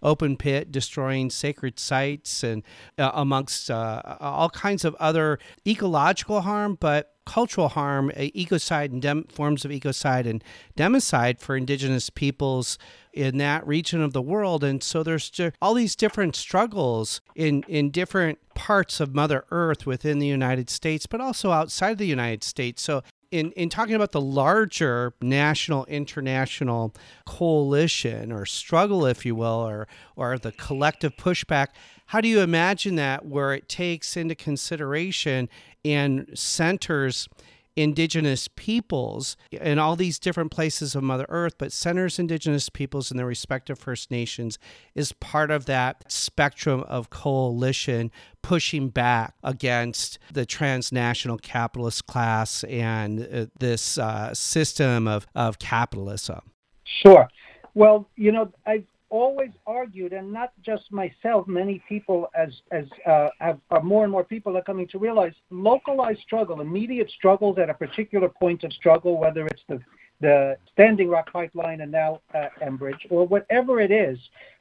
Speaker 2: open pit, destroying sacred sites and amongst all kinds of other ecological harm, but cultural harm, ecocide and dem- forms of ecocide and democide for indigenous peoples in that region of the world. And so there's all these different struggles in, in different parts of Mother Earth within the United States, but also outside of the United States. So in, in talking about the larger national international coalition or struggle if you will or or the collective pushback how do you imagine that where it takes into consideration and centers indigenous peoples in all these different places of Mother Earth, but centers indigenous peoples and their respective First Nations is part of that spectrum of coalition pushing back against the transnational capitalist class and uh, this uh, system of, of capitalism.
Speaker 3: Sure. Well, you know, I always argued, and not just myself, many people, as as uh, have, uh, more and more people are coming to realize, localized struggle, immediate struggles at a particular point of struggle, whether it's the the Standing Rock pipeline and now uh, Enbridge, or whatever it is,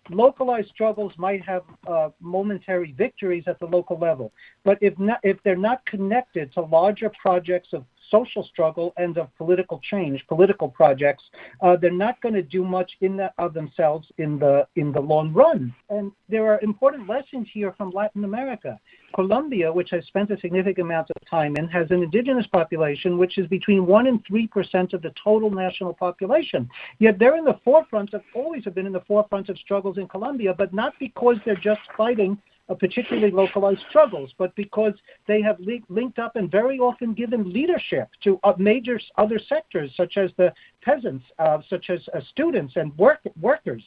Speaker 3: localized struggles might have uh, momentary victories at the local level. But if not, if they're not connected to larger projects of social struggle and of political change, political projects, uh, they're not going to do much in the, of themselves in the in the long run. And there are important lessons here from Latin America. Colombia, which has spent a significant amount of time in, has an indigenous population which is between one and three percent of the total national population. Yet they're in the forefront of always have been in the forefront of struggles in Colombia, but not because they're just fighting particularly localized struggles, but because they have li- linked up and very often given leadership to uh, major other sectors, such as the peasants, uh, such as uh, students and work- workers.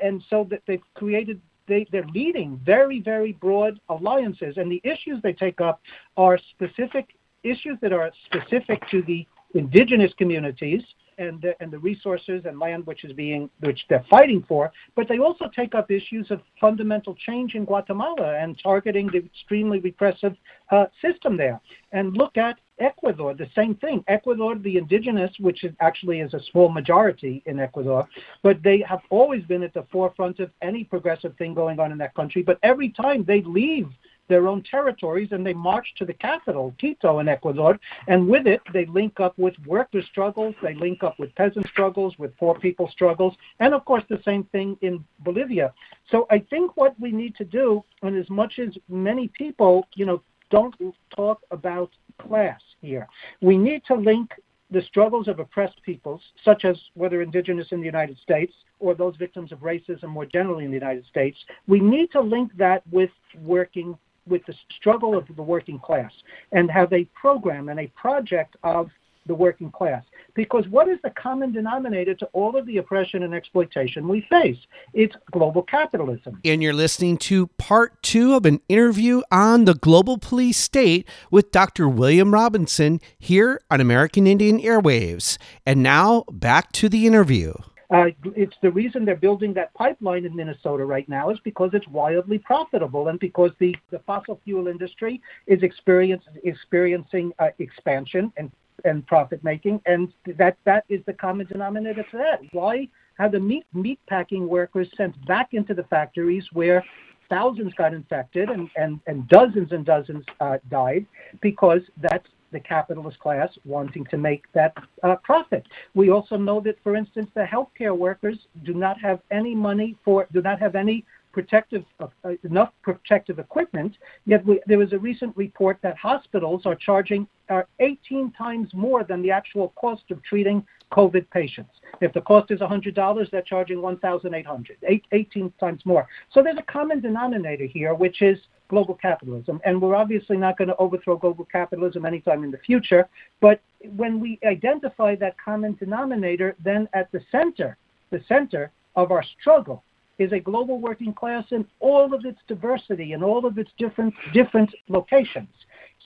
Speaker 3: And so that they've created they, they're leading very, very broad alliances, and the issues they take up are specific issues that are specific to the indigenous communities and the, and the resources and land which is being which they're fighting for, but they also take up issues of fundamental change in Guatemala and targeting the extremely repressive uh, system there. And look at Ecuador, the same thing. Ecuador, the indigenous, which is actually is a small majority in Ecuador, but they have always been at the forefront of any progressive thing going on in that country. But every time they leave their own territories and they march to the capital, Quito, in Ecuador. And with it, they link up with worker struggles, they link up with peasant struggles, with poor people struggles, and of course, the same thing in Bolivia. So I think what we need to do, and as much as many people, you know, don't talk about class here, we need to link the struggles of oppressed peoples, such as whether indigenous in the United States or those victims of racism more generally in the United States, we need to link that with working with the struggle of the working class and have a program and a project of the working class. Because what is the common denominator to all of the oppression and exploitation we face? It's global capitalism.
Speaker 2: And you're listening to part two of an interview on the global police state with Dr. William Robinson here on American Indian Airwaves. And now back to the interview.
Speaker 3: Uh, it's the reason they're building that pipeline in Minnesota right now is because it's wildly profitable and because the, the fossil fuel industry is experiencing uh, expansion and, and profit making, and that that is the common denominator to that. Why have the meat meat packing workers sent back into the factories where thousands got infected and, and, and dozens and dozens uh, died because that's the capitalist class wanting to make that uh, profit. We also know that, for instance, the healthcare workers do not have any money for, do not have any protective uh, enough protective equipment. Yet we, there was a recent report that hospitals are charging are 18 times more than the actual cost of treating COVID patients. If the cost is $100, they're charging 1,800, 18 times more. So there's a common denominator here, which is global capitalism. And we're obviously not going to overthrow global capitalism anytime in the future. But when we identify that common denominator, then at the center, the center of our struggle is a global working class in all of its diversity and all of its different different locations.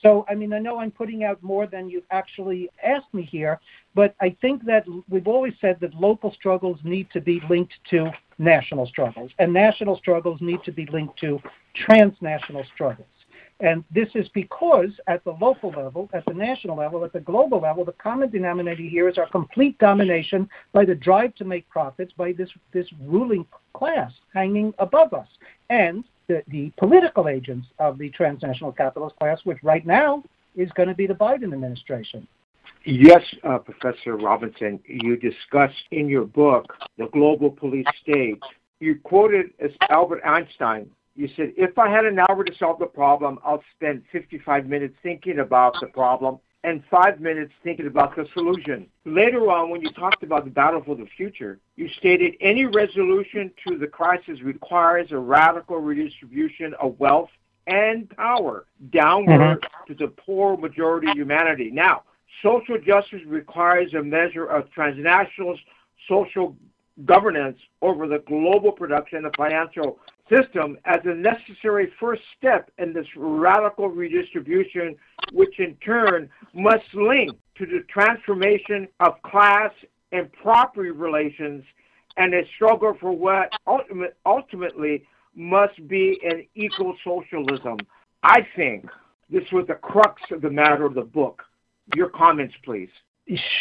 Speaker 3: So, I mean, I know I'm putting out more than you've actually asked me here, but I think that we've always said that local struggles need to be linked to national struggles, and national struggles need to be linked to transnational struggles. And this is because at the local level, at the national level, at the global level, the common denominator here is our complete domination by the drive to make profits by this, this ruling class hanging above us. And the, the political agents of the transnational capitalist class, which right now is going to be the Biden administration.
Speaker 5: Yes, uh, Professor Robinson, you discussed in your book, The Global Police State, you quoted as Albert Einstein. You said, if I had an hour to solve the problem, I'll spend 55 minutes thinking about the problem and five minutes thinking about the solution. Later on, when you talked about the battle for the future, you stated any resolution to the crisis requires a radical redistribution of wealth and power downward mm-hmm. to the poor majority of humanity. Now, social justice requires a measure of transnational social governance over the global production of financial system as a necessary first step in this radical redistribution, which in turn must link to the transformation of class and property relations and a struggle for what ultimate, ultimately must be an equal socialism. I think this was the crux of the matter of the book. Your comments, please.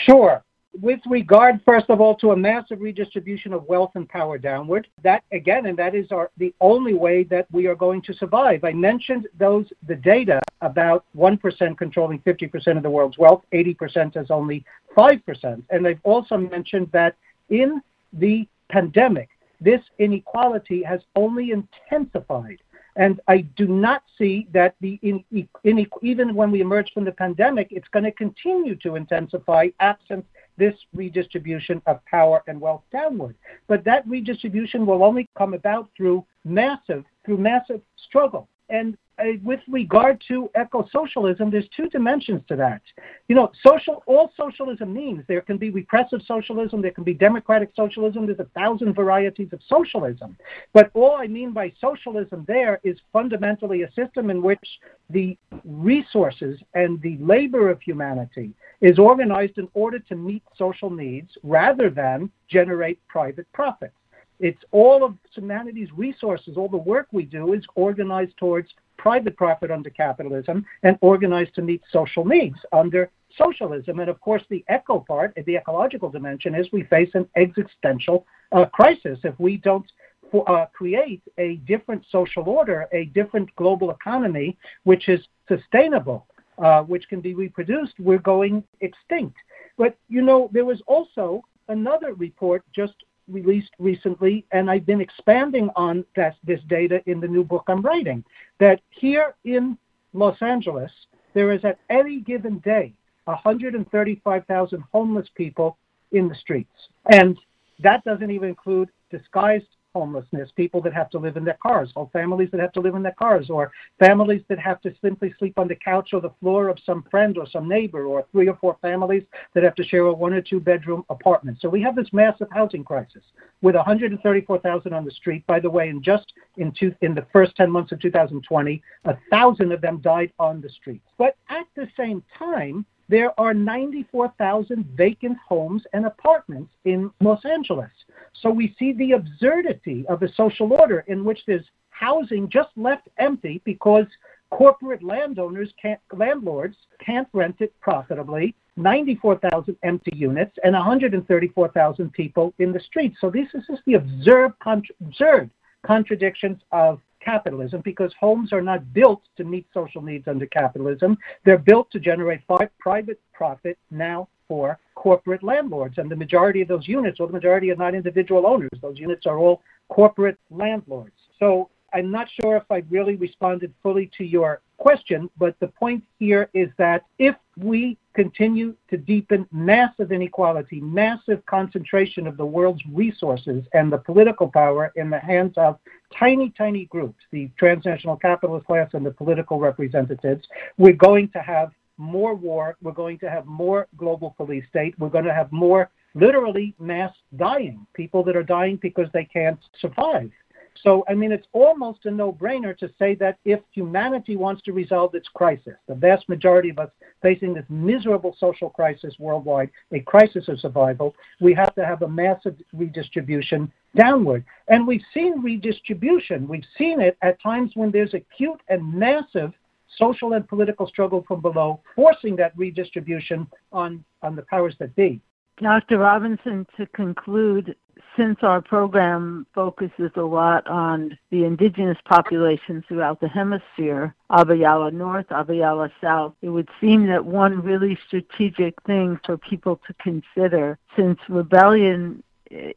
Speaker 3: Sure with regard, first of all, to a massive redistribution of wealth and power downward, that again, and that is our, the only way that we are going to survive. I mentioned those the data about 1% controlling 50% of the world's wealth, 80% is only 5%. And I've also mentioned that in the pandemic, this inequality has only intensified. And I do not see that the in, in, even when we emerge from the pandemic, it's going to continue to intensify absent this redistribution of power and wealth downward. But that redistribution will only come about through massive, through massive struggle. And Uh, with regard to eco-socialism, there's two dimensions to that. You know, social all socialism means there can be repressive socialism, there can be democratic socialism. There's a thousand varieties of socialism. But all I mean by socialism there is fundamentally a system in which the resources and the labor of humanity is organized in order to meet social needs rather than generate private profits It's all of humanity's resources, all the work we do is organized towards private profit under capitalism and organized to meet social needs under socialism. And of course, the eco part, the ecological dimension, is we face an existential uh, crisis if we don't uh, create a different social order, a different global economy, which is sustainable, uh, which can be reproduced. We're going extinct. But you know, there was also another report just released recently, and I've been expanding on that, this data in the new book I'm writing. That here in Los Angeles, there is at any given day 135,000 homeless people in the streets. And that doesn't even include disguised homelessness, people that have to live in their cars, or families that have to live in their cars, or families that have to simply sleep on the couch or the floor of some friend or some neighbor, or three or four families that have to share a one or two bedroom apartment. So we have this massive housing crisis with 134,000 on the street. By the way, in just in, two, in the first 10 months of 2020, a thousand of them died on the streets. But at the same time, there are 94,000 vacant homes and apartments in Los Angeles. So we see the absurdity of a social order in which there's housing just left empty because corporate landowners can't, landlords can't rent it profitably. 94,000 empty units and 134,000 people in the streets. So this is just the absurd, contra- absurd contradictions of capitalism because homes are not built to meet social needs under capitalism. They're built to generate private profit now for corporate landlords. And the majority of those units, or the majority are not individual owners, those units are all corporate landlords. So I'm not sure if I really responded fully to your question, but the point here is that if we continue to deepen massive inequality, massive concentration of the world's resources and the political power in the hands of tiny, tiny groups, the transnational capitalist class and the political representatives, we're going to have more war, we're going to have more global police state, we're going to have more literally mass dying, people that are dying because they can't survive. So, I mean, it's almost a no brainer to say that if humanity wants to resolve its crisis, the vast majority of us facing this miserable social crisis worldwide, a crisis of survival, we have to have a massive redistribution downward. And we've seen redistribution. We've seen it at times when there's acute and massive social and political struggle from below, forcing that redistribution on, on the powers that be.
Speaker 6: Dr. Robinson, to conclude, since our program focuses a lot on the indigenous populations throughout the hemisphere, Abya Yala North, Abya Yala South, it would seem that one really strategic thing for people to consider, since rebellion,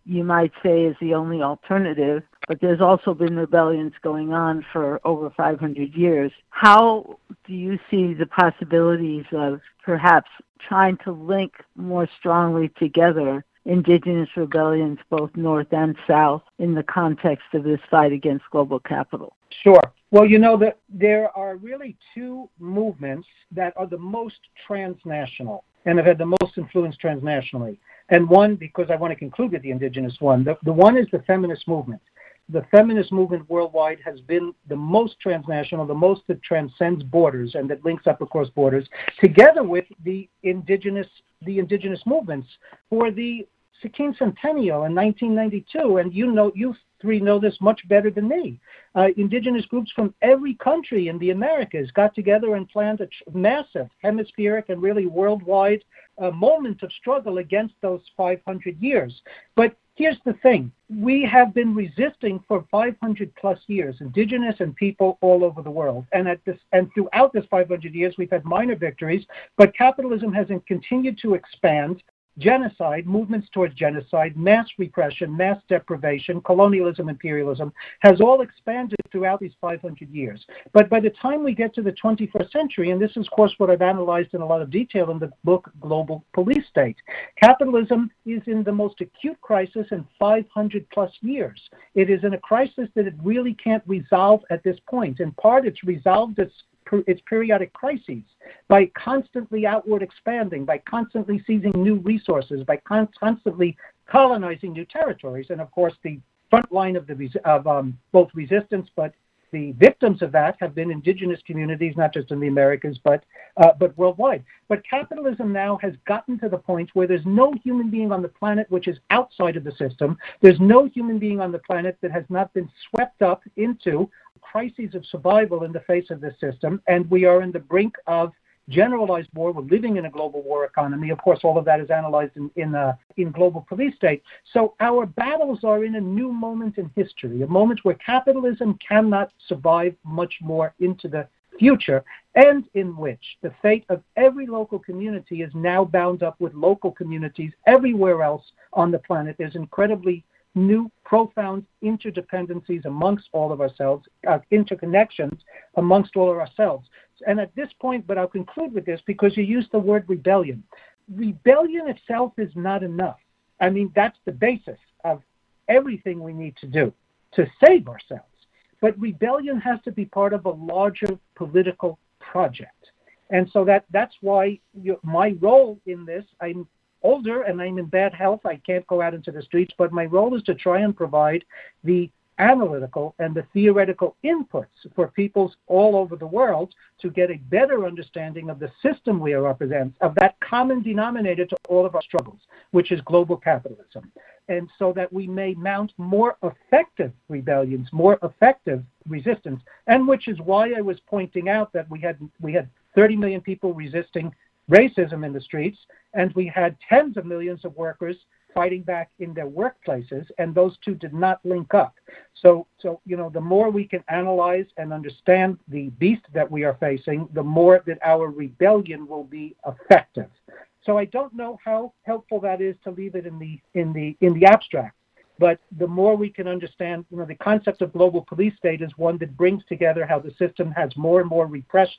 Speaker 6: you might say, is the only alternative, but there's also been rebellions going on for over 500 years. How do you see the possibilities of perhaps trying to link more strongly together indigenous rebellions, both North and South, in the context of this fight against global capital?
Speaker 3: Sure. Well, you know that there are really two movements that are the most transnational and have had the most influence transnationally. And one, because I want to conclude with the indigenous one, the, the one is the feminist movement. The feminist movement worldwide has been the most transnational, the most that transcends borders and that links up across borders, together with the indigenous the indigenous movements for the Centennial in 1992, and you know, you three know this much better than me. Uh, indigenous groups from every country in the Americas got together and planned a massive hemispheric and really worldwide uh, moment of struggle against those 500 years. But here's the thing we have been resisting for 500 plus years indigenous and people all over the world and at this and throughout this 500 years we've had minor victories but capitalism has continued to expand genocide, movements towards genocide, mass repression, mass deprivation, colonialism, imperialism, has all expanded throughout these 500 years. But by the time we get to the 21st century, and this is, of course, what I've analyzed in a lot of detail in the book Global Police State, capitalism is in the most acute crisis in 500 plus years. It is in a crisis that it really can't resolve at this point. In part, it's resolved its its periodic crises by constantly outward expanding, by constantly seizing new resources, by con- constantly colonizing new territories. And of course, the front line of, the, of um, both resistance but the victims of that have been indigenous communities, not just in the Americas, but uh, but worldwide. But capitalism now has gotten to the point where there's no human being on the planet which is outside of the system. There's no human being on the planet that has not been swept up into crises of survival in the face of this system, and we are in the brink of generalized war. We're living in a global war economy. Of course, all of that is analyzed in in, uh, in global police state. So our battles are in a new moment in history, a moment where capitalism cannot survive much more into the future, and in which the fate of every local community is now bound up with local communities everywhere else on the planet. There's incredibly new, profound interdependencies amongst all of ourselves, uh, interconnections amongst all of ourselves. And at this point, but I'll conclude with this because you used the word rebellion. Rebellion itself is not enough. I mean, that's the basis of everything we need to do to save ourselves. But rebellion has to be part of a larger political project. And so that that's why you, my role in this, I'm older and I'm in bad health. I can't go out into the streets, but my role is to try and provide the analytical and the theoretical inputs for peoples all over the world to get a better understanding of the system we represent, of that common denominator to all of our struggles, which is global capitalism. And so that we may mount more effective rebellions, more effective resistance, and which is why I was pointing out that we had we had 30 million people resisting racism in the streets, and we had tens of millions of workers fighting back in their workplaces, and those two did not link up. So, so you know, the more we can analyze and understand the beast that we are facing, the more that our rebellion will be effective. So I don't know how helpful that is to leave it in the in the in the abstract. But the more we can understand, you know, the concept of global police state is one that brings together how the system has more and more repressed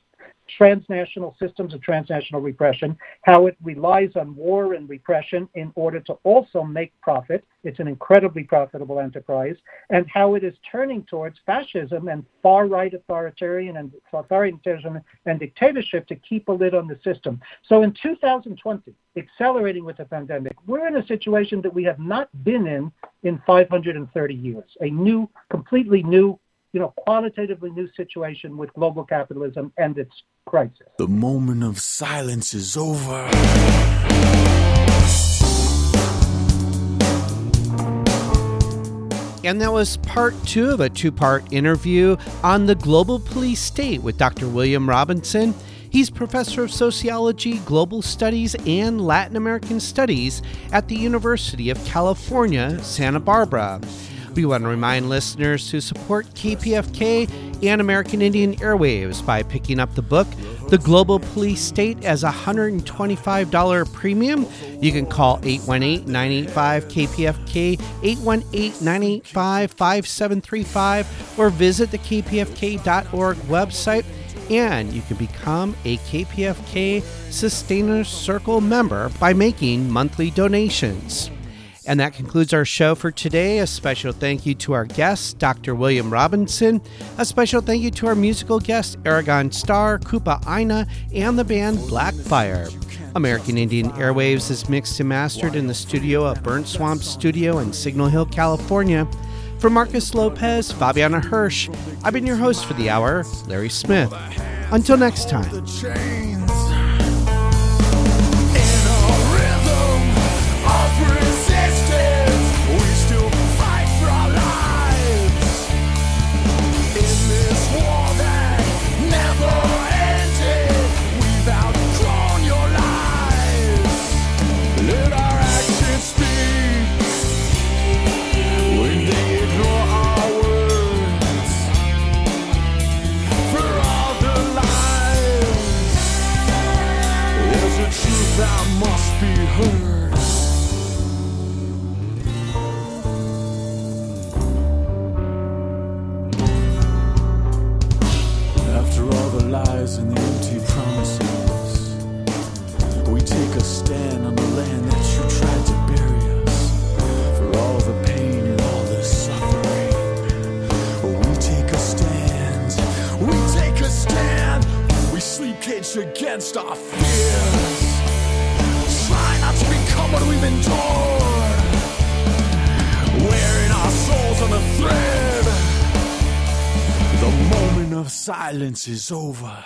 Speaker 3: transnational systems of transnational repression, how it relies on war and repression in order to also make profit. It's an incredibly profitable enterprise, and how it is turning towards fascism and far right authoritarian and authoritarianism and dictatorship to keep a lid on the system. So in 2020, accelerating with the pandemic, we're in a situation that we have not been in in 530 years, a new, completely new you know, qualitatively new situation with global capitalism and its crisis.
Speaker 7: The moment of silence is over.
Speaker 2: And that was part two of a two part interview on the global police state with Dr. William Robinson. He's professor of sociology, global studies, and Latin American studies at the University of California, Santa Barbara. We want to remind listeners to support KPFK and American Indian Airwaves by picking up the book, The Global Police State, as a $125 premium. You can call 818 985 KPFK, 818 985 5735, or visit the kpfk.org website. And you can become a KPFK Sustainer Circle member by making monthly donations. And that concludes our show for today. A special thank you to our guest, Dr. William Robinson. A special thank you to our musical guest, Arigon Starr, Koopa Aina, and the band Blackfire. American Indian Airwaves is mixed and mastered in the studio at Burnt Swamp Studio in Signal Hill, California. For Marcus Lopez, Fabiana Hirsch, I've been your host for the hour, Larry Smith. Until next time.
Speaker 7: Against our fears. Try not to become what we've endured. Wearing our souls on the thread. The moment of silence is over.